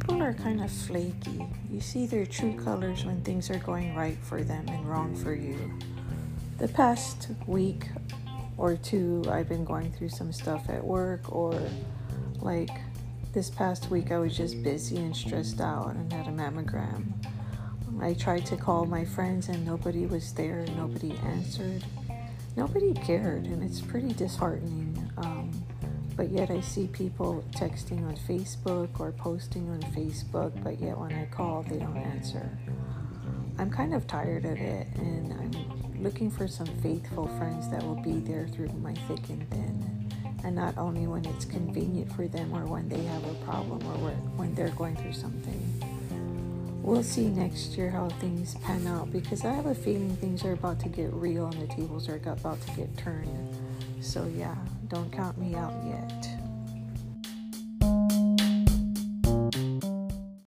kind of flaky. You see their true colors when things are going right for them and wrong for you. The past week or two, I've been going through some stuff at work, or like this past week, I was just busy and stressed out and had a mammogram. I tried to call my friends and nobody was there, nobody answered, nobody cared, and it's pretty disheartening. Um, yet I see people texting on Facebook or posting on Facebook, but yet when I call, they don't answer. I'm kind of tired of it, and I'm looking for some faithful friends that will be there through my thick and thin, and not only when it's convenient for them or when they have a problem or when they're going through something. We'll see next year how things pan out because I have a feeling things are about to get real and the tables are about to get turned. So, yeah, don't count me out yet.